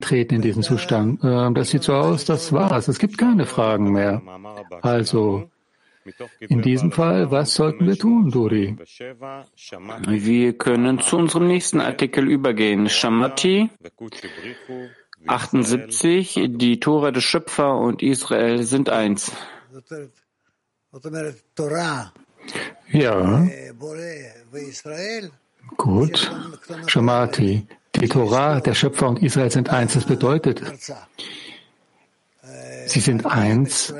treten in diesen Zustand. Ähm, das sieht so aus, das war's. Es gibt keine Fragen mehr. Also, in diesem Fall, was sollten wir tun, Duri? Wir können zu unserem nächsten Artikel übergehen. Shamati 78, die Tora des Schöpfer und Israel sind eins. Ja. Gut. Shamati, die Tora, der Schöpfer und Israel sind eins. Das bedeutet, sie sind eins,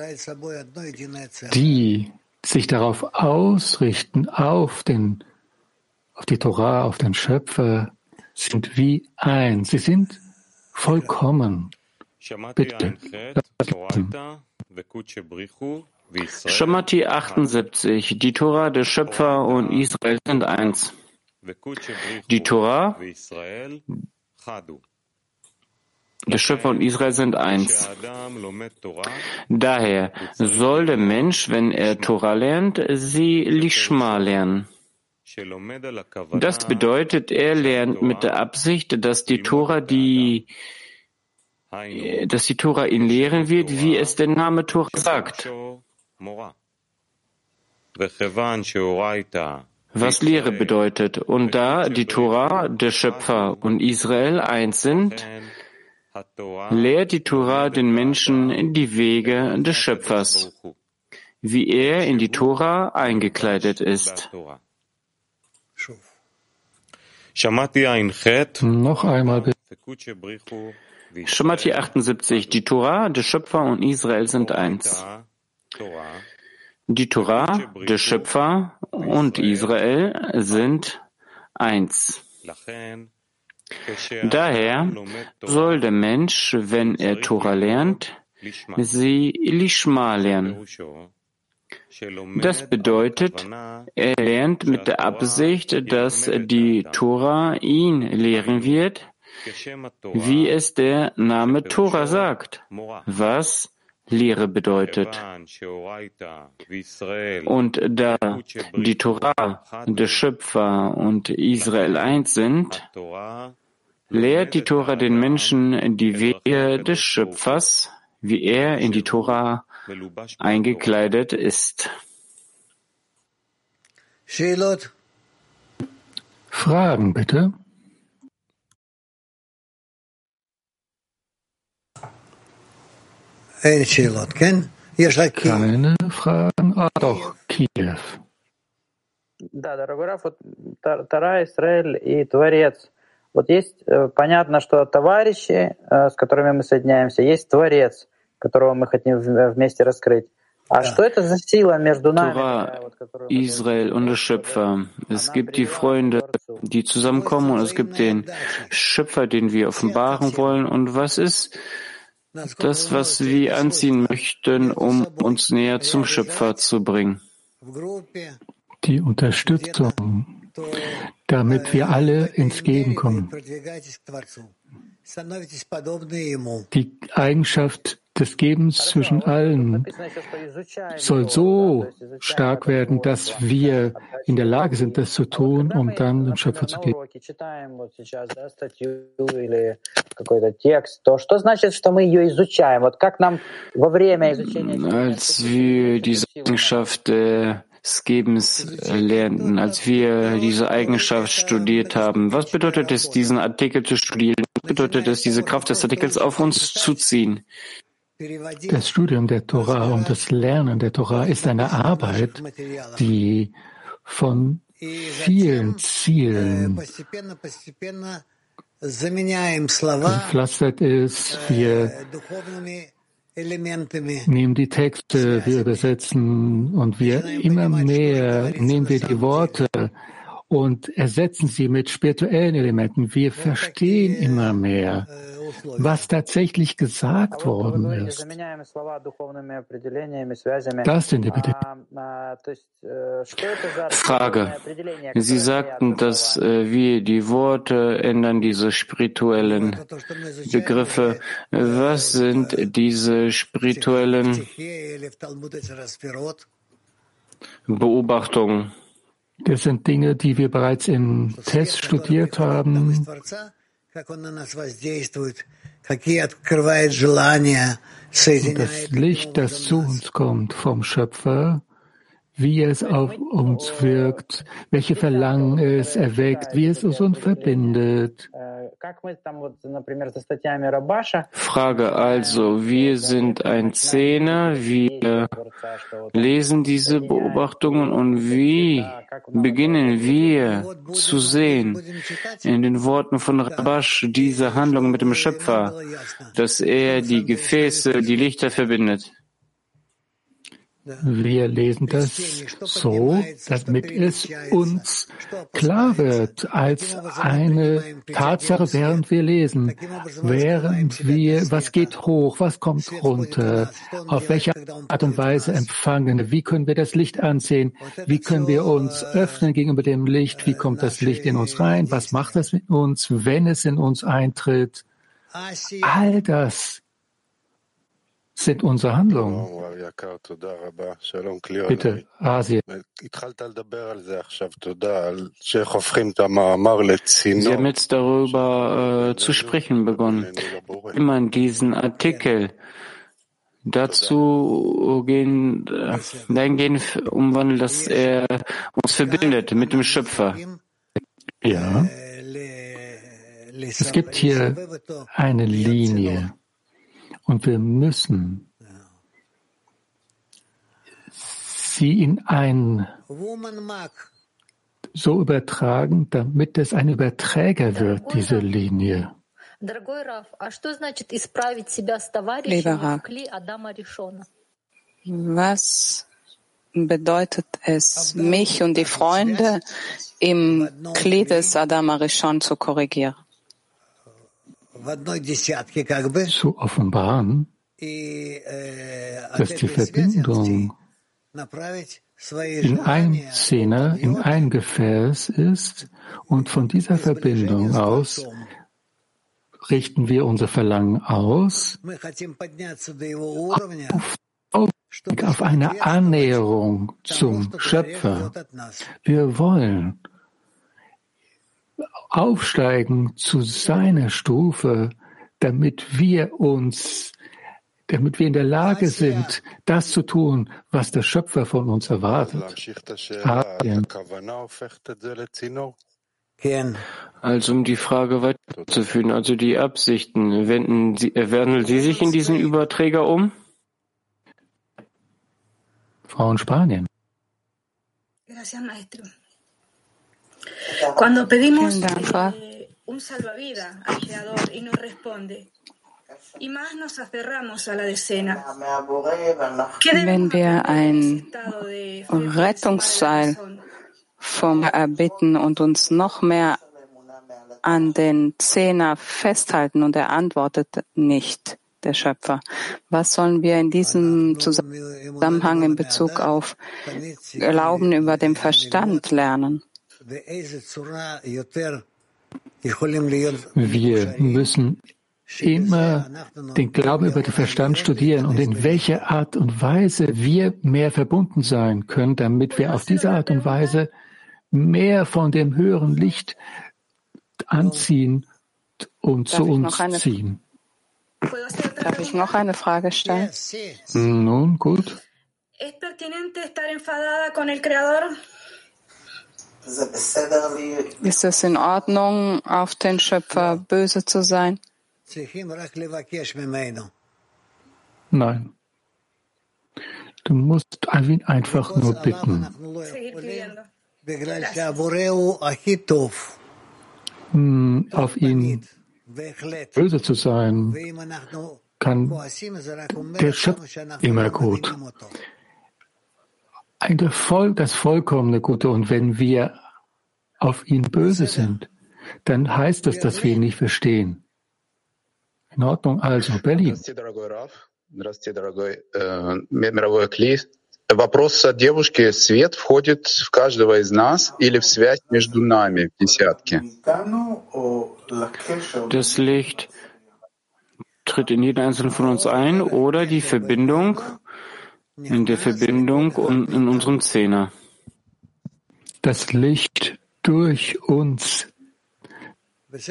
die sich darauf ausrichten, auf den, auf die Tora, auf den Schöpfer, sind wie eins. Sie sind vollkommen. Bitte. Shamati 78. Die Tora, der Schöpfer und Israel sind eins. Die Tora, der Schöpfer und Israel sind eins. Daher soll der Mensch, wenn er Tora lernt, sie Lishma lernen. Das bedeutet, er lernt mit der Absicht, dass die Tora die dass die Tora ihn lehren wird, wie es der Name Tora sagt. Was Lehre bedeutet. Und da die Tora, der Schöpfer und Israel eins sind, lehrt die Tora den Menschen die Wege des Schöpfers, wie er in die Tora eingekleidet ist. Noch einmal bitte. Shamati 78. Die Tora, der Schöpfer und Israel sind eins. Die Tora, der Schöpfer und Israel sind eins. Daher soll der Mensch, wenn er Tora lernt, sie Lishma lernen. Das bedeutet, er lernt mit der Absicht, dass die Tora ihn lehren wird, wie es der Name Tora sagt, was Lehre bedeutet. Und da die Tora, der Schöpfer und Israel eins sind, lehrt die Tora den Menschen die Wege des Schöpfers, wie er in die Tora eingekleidet ist. Fragen bitte. Keine Fragen? Ah, doch, Kiew. Да, дорогой Раф, вот Тара, Израиль и Творец. Вот есть, понятно, что товарищи, с которыми мы соединяемся, есть Творец, которого мы хотим вместе раскрыть. А что это за сила между нами? Israel und der Schöpfer. Es gibt die Freunde, die zusammenkommen und es gibt den Schöpfer, den wir offenbaren wollen. Und was ist das, was wir anziehen möchten, um uns näher zum Schöpfer zu bringen. Die Unterstützung, damit wir alle ins Gehen kommen. Die Eigenschaft des Gebens zwischen allen soll so stark werden, dass wir in der Lage sind, das zu tun, um dann den Schöpfer zu geben. Als wir diese Eigenschaft des Gebens lernten, als wir diese Eigenschaft studiert haben, was bedeutet es, diesen Artikel zu studieren? Was bedeutet es, diese Kraft des Artikels auf uns zu ziehen? Das Studium der Torah und das Lernen der Torah ist eine Arbeit, die von vielen Zielen gepflastert ist. Wir nehmen die Texte, wir übersetzen und wir immer mehr nehmen wir die Worte und ersetzen sie mit spirituellen Elementen. Wir verstehen immer mehr was tatsächlich gesagt worden ist. Das sind die Bedingungen. Frage. Sie sagten, dass äh, wir die Worte ändern, diese spirituellen Begriffe. Was sind diese spirituellen Beobachtungen? Das sind Dinge, die wir bereits im Test studiert haben. Und das Licht, das zu uns kommt vom Schöpfer, wie es auf uns wirkt, welche Verlangen es erweckt, wie es uns verbindet. Frage also, wir sind ein Zehner, wir lesen diese Beobachtungen und wie beginnen wir zu sehen. in den Worten von Rabash diese Handlung mit dem Schöpfer, dass er die Gefäße, die Lichter verbindet. Wir lesen das so, damit es uns klar wird als eine Tatsache, während wir lesen, während wir, was geht hoch, was kommt runter, auf welche Art und Weise empfangen, wie können wir das Licht ansehen, wie können wir uns öffnen gegenüber dem Licht, wie kommt das Licht in uns rein, was macht das mit uns, wenn es in uns eintritt. All das sind unsere Handlungen. Bitte, Asien. Sie haben jetzt darüber äh, zu sprechen begonnen. Immer in diesen Artikel dazu gehen, äh, dahingehend umwandeln, dass er uns verbindet mit dem Schöpfer. Ja. Es gibt hier eine Linie. Und wir müssen sie in ein so übertragen, damit es ein Überträger wird, diese Linie. Lieber Rav, was bedeutet es, mich und die Freunde im Kli des Adama Rishon zu korrigieren? Zu offenbaren, dass die Verbindung in ein Zehner, in ein Gefäß ist und von dieser Verbindung aus richten wir unser Verlangen aus auf, auf eine Annäherung zum Schöpfer. Wir wollen aufsteigen zu seiner Stufe, damit wir uns, damit wir in der Lage sind, das zu tun, was der Schöpfer von uns erwartet. Also um die Frage weiterzuführen, also die Absichten, wenden Sie, wandeln Sie sich in diesen Überträger um? Frau in Spanien. Gracias, Maestro. Cuando pedimos eh, un salvavidas al Creador y nos responde, y más nos aferramos a la decena. Wenn wir ein Rettungsseil vom erbitten und uns noch mehr an den Zehner festhalten und er antwortet nicht, der Schöpfer. Was sollen wir in diesem Zusammenhang in Bezug auf Glauben über den Verstand lernen? Wir müssen immer den Glauben über den Verstand studieren und in welcher Art und Weise wir mehr verbunden sein können, damit wir auf diese Art und Weise mehr von dem höheren Licht anziehen und zu uns ziehen. Darf ich noch eine Frage stellen? Nun, gut. ¿Es pertinente estar enfadada con el Creador? Ist es in Ordnung, auf den Schöpfer böse zu sein? Nein. Du musst ihn einfach nur bitten. Hm, auf ihn böse zu sein, kann der Schöpfer immer gut ein Voll, das vollkommene Gute. Und wenn wir auf ihn böse sind, dann heißt das, dass wir ihn nicht verstehen. In Ordnung, also Berlin. Вопрос от девушки. Свет входит в каждого из нас или в связь между нами в десятке? Das Licht tritt in jeden einzelnen von uns ein oder die Verbindung in der Verbindung und in unserem Zehner. Das Licht durch uns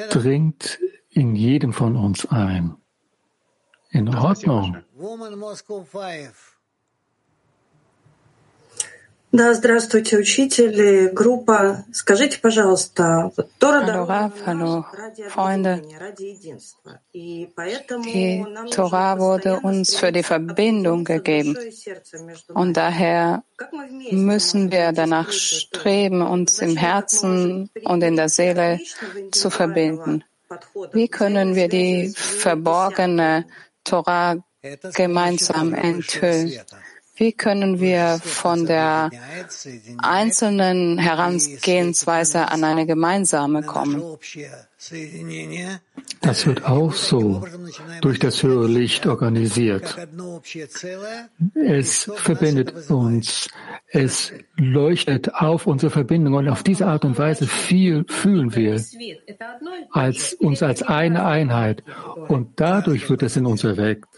dringt in jedem von uns ein. In Ordnung. Woman Moscow 5. Hallo Rav, hallo Freunde. Die Tora wurde uns für die Verbindung gegeben. Und daher müssen wir danach streben, uns im Herzen und in der Seele zu verbinden. Wie können wir die verborgene Tora gemeinsam enthüllen? Wie können wir von der einzelnen Herangehensweise an eine gemeinsame kommen? Das wird auch so durch das höhere Licht organisiert. Es verbindet uns, es leuchtet auf unsere Verbindung und auf diese Art und Weise viel fühlen wir als, uns als eine Einheit und dadurch wird es in uns erweckt.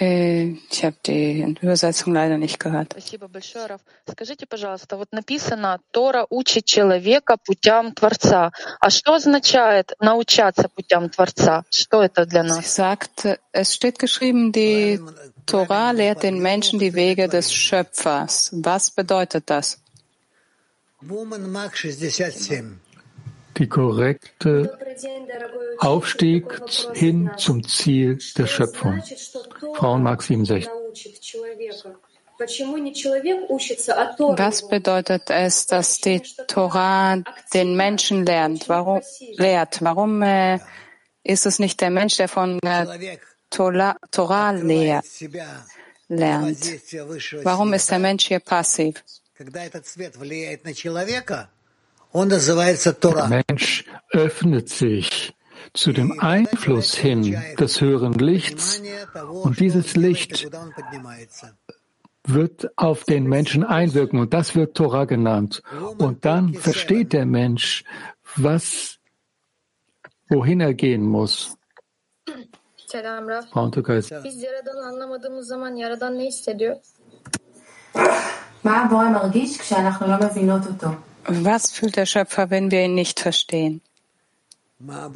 Äh, ich habe die Übersetzung leider nicht gehört. Скажите, пожалуйста, вот написано «Тора учит человека путям Творца». А что означает научаться путям Творца? Что это для нас? Sie sagt, es steht geschrieben, die Tora lehrt den Menschen die Wege des Schöpfers. Was bedeutet das? die korrekte Aufstieg hin zum Ziel der Schöpfung. Frauenmark 67. Was bedeutet es, dass die Torah den Menschen lernt? Warum, lehrt? Warum äh, ist es nicht der Mensch, der von der Torah, Torah lehrt, lernt? Warum ist der Mensch hier passiv? Der Mensch öffnet sich zu dem Einfluss hin des höheren Lichts und dieses Licht wird auf den Menschen einwirken und das wird Torah genannt. Und dann versteht der Mensch, was, wohin er gehen muss. Selam Raf. Frauentucker Biz Yaradan'ı anlamadığımız zaman Yaradan ne hissediyor? מה הבורא מרגיש כשאנחנו לא מבינות אותו? was fühlt der Schöpfer, wenn wir ihn nicht verstehen? Was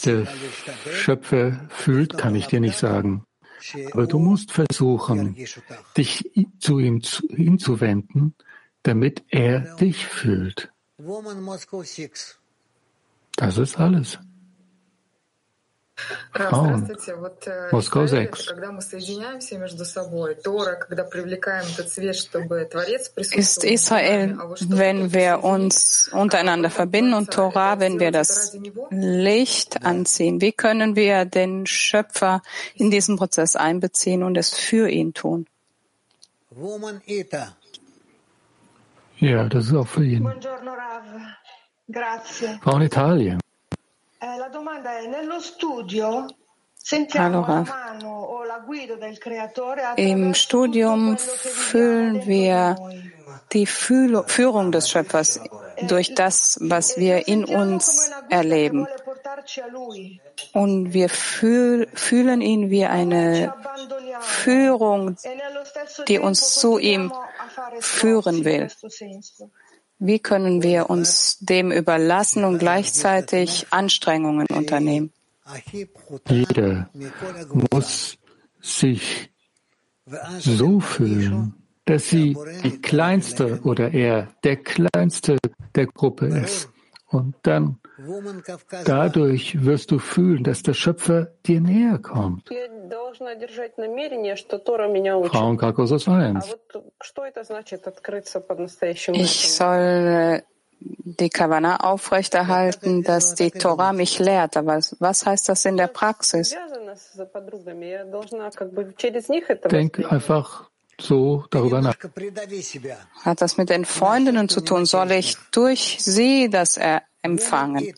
der Schöpfer fühlt, kann ich dir nicht sagen. Aber du musst versuchen, dich zu ihm hinzuwenden, damit er dich fühlt. Das ist alles. Frauen. Moskau 6. Ist Israel, wenn wir uns untereinander verbinden und Tora, wenn wir das Licht anziehen? Wie können wir den Schöpfer in diesen Prozess einbeziehen und es für ihn tun? Ja, das ist auch für ihn. Frau in Italien. Hallo Rav. Im Studium fühlen wir die Führung des Schöpfers durch das, was wir in uns erleben. Und wir fühl, fühlen ihn wie eine Führung, die uns zu ihm führen will. Wie können wir uns dem überlassen und gleichzeitig Anstrengungen unternehmen? Jeder muss sich so fühlen, dass sie die kleinste oder er der kleinste der Gruppe ist. Und dann dadurch wirst du fühlen, dass der Schöpfer dir näher kommt. Frauen Kakos 1. Ich soll die Kavana aufrechterhalten, dass die Tora mich lehrt. Aber was heißt das in der Praxis? Denk einfach so darüber nach. Hat das mit den Freundinnen zu tun? Soll ich durch sie das empfangen?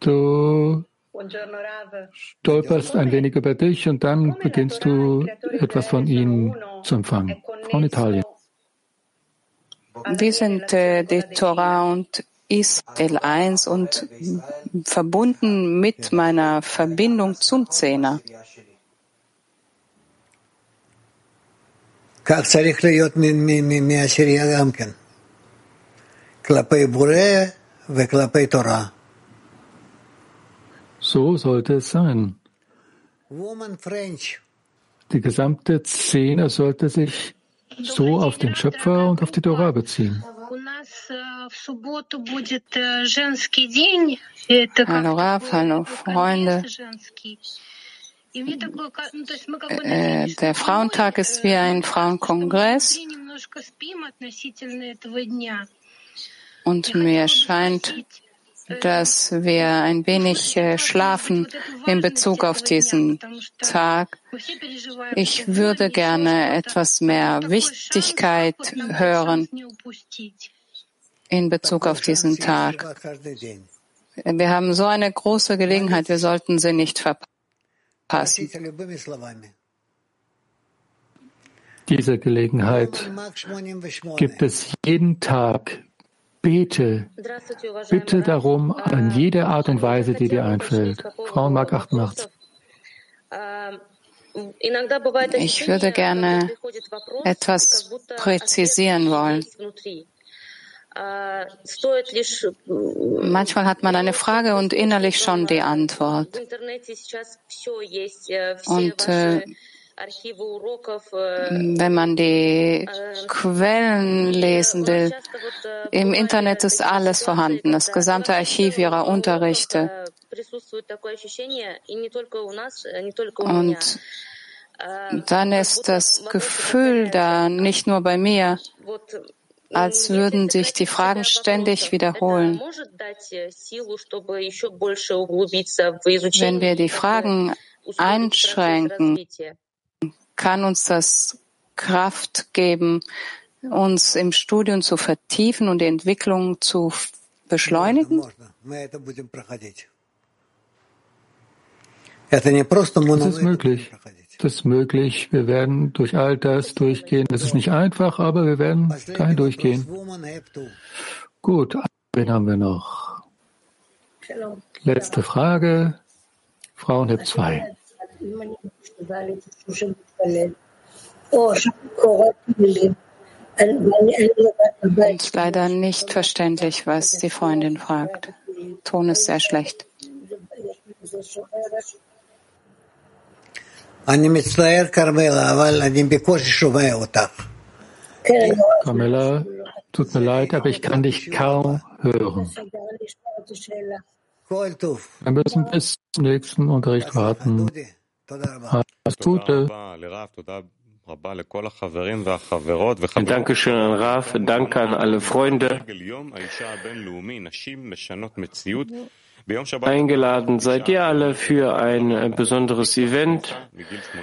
Du stolperst ein wenig über dich und dann beginnst du etwas von ihnen zu empfangen. Von Italien. Wir sind äh, die Torah und Israel eins und verbunden mit meiner Verbindung zum Zehner. So sollte es sein. Die gesamte Szene sollte sich so auf den Schöpfer und auf die Torah beziehen. Hallo Raf, hallo Freunde. Äh, der Frauentag ist wie ein Frauenkongress. Und mir scheint, dass wir ein wenig äh, schlafen in Bezug auf diesen Tag. Ich würde gerne etwas mehr Wichtigkeit hören in Bezug auf diesen Tag. Wir haben so eine große Gelegenheit, wir sollten sie nicht verpassen. Diese Gelegenheit gibt es jeden Tag Bete, bitte darum in jede Art und Weise, die dir einfällt. Frauenmark 88. Ich würde gerne etwas präzisieren wollen. Manchmal hat man eine Frage und innerlich schon die Antwort. Und äh, wenn man die Quellen lesen will, im Internet ist alles vorhanden, das gesamte Archiv ihrer Unterrichte. Und dann ist das Gefühl da, nicht nur bei mir, als würden sich die Fragen ständig wiederholen. Wenn wir die Fragen einschränken, kann uns das Kraft geben, uns im Studium zu vertiefen und die Entwicklung zu beschleunigen? Das ist möglich. Das ist möglich. Wir werden durch all das durchgehen. Das ist nicht einfach, aber wir werden dahin durchgehen. Gut, wen haben wir noch? Letzte Frage. Frauenheb 2. Ist leider nicht verständlich, was die Freundin fragt. Ton ist sehr schlecht. Carmela, tut mir leid, aber ich kann dich kaum hören. Wir müssen bis zum nächsten Unterricht warten. Alles Gute. Dankeschön an Raf, danke an alle Freunde. Eingeladen seid ihr alle für ein besonderes Event.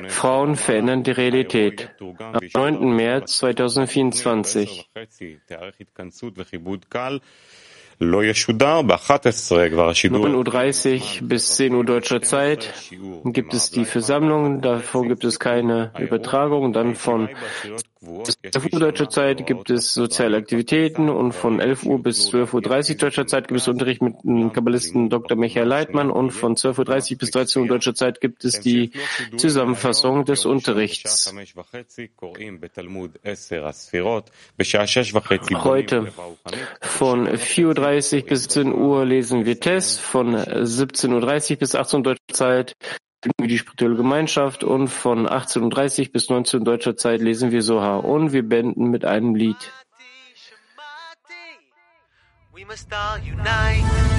Frauen verändern die Realität. Am 9. März 2024. 9.30 Uhr bis 10 Uhr deutscher Zeit gibt es die Versammlung, davon gibt es keine Übertragung. Dann von 12 Uhr deutscher Zeit gibt es soziale Aktivitäten und von 11 Uhr bis 12.30 Uhr deutscher Zeit gibt es Unterricht mit dem Kabbalisten Dr. Michael Leitmann und von 12.30 Uhr bis 13 Uhr deutscher Zeit gibt es die Zusammenfassung des Unterrichts. Heute von 4.30 Uhr bis 17 Uhr lesen wir Tess, von 17.30 Uhr bis 18 Uhr deutscher Zeit wir die spirituelle Gemeinschaft und von 18.30 bis 19 deutscher Zeit lesen wir Soha und wir beenden mit einem Lied. We must all unite.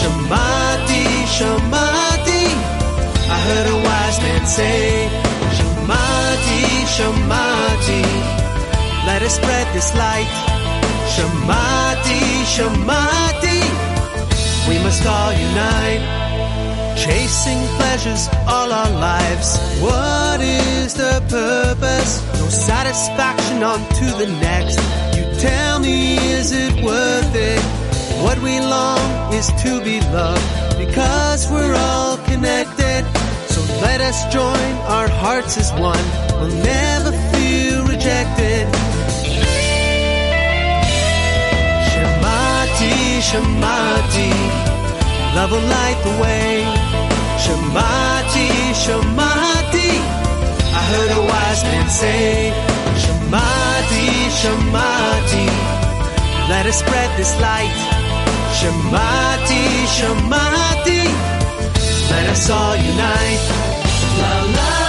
Shamati, Shamati, I heard a wise man say, Shamati, Shamati, let us spread this light. Shamati, Shamati, we must all unite. Chasing pleasures all our lives. What is the purpose? No satisfaction on to the next. You tell me, is it worth it? What we long is to be loved because we're all connected. So let us join our hearts as one. We'll never feel rejected. Shamati, Shamati, love will light the way. Shamati, Shamati, I heard a wise man say, Shamati, Shamati, let us spread this light. Shamati, Shamati, let us all unite.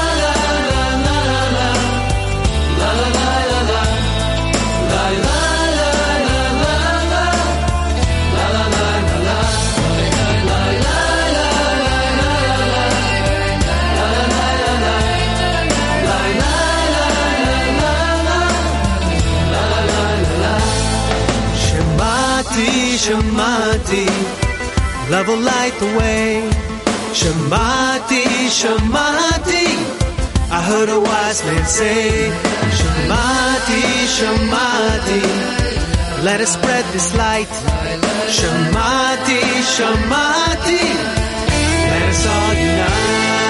Shamati, love will light the way. Shamati, Shamati, I heard a wise man say. Shamati, Shamati, let us spread this light. Shamati, Shamati, let us all unite.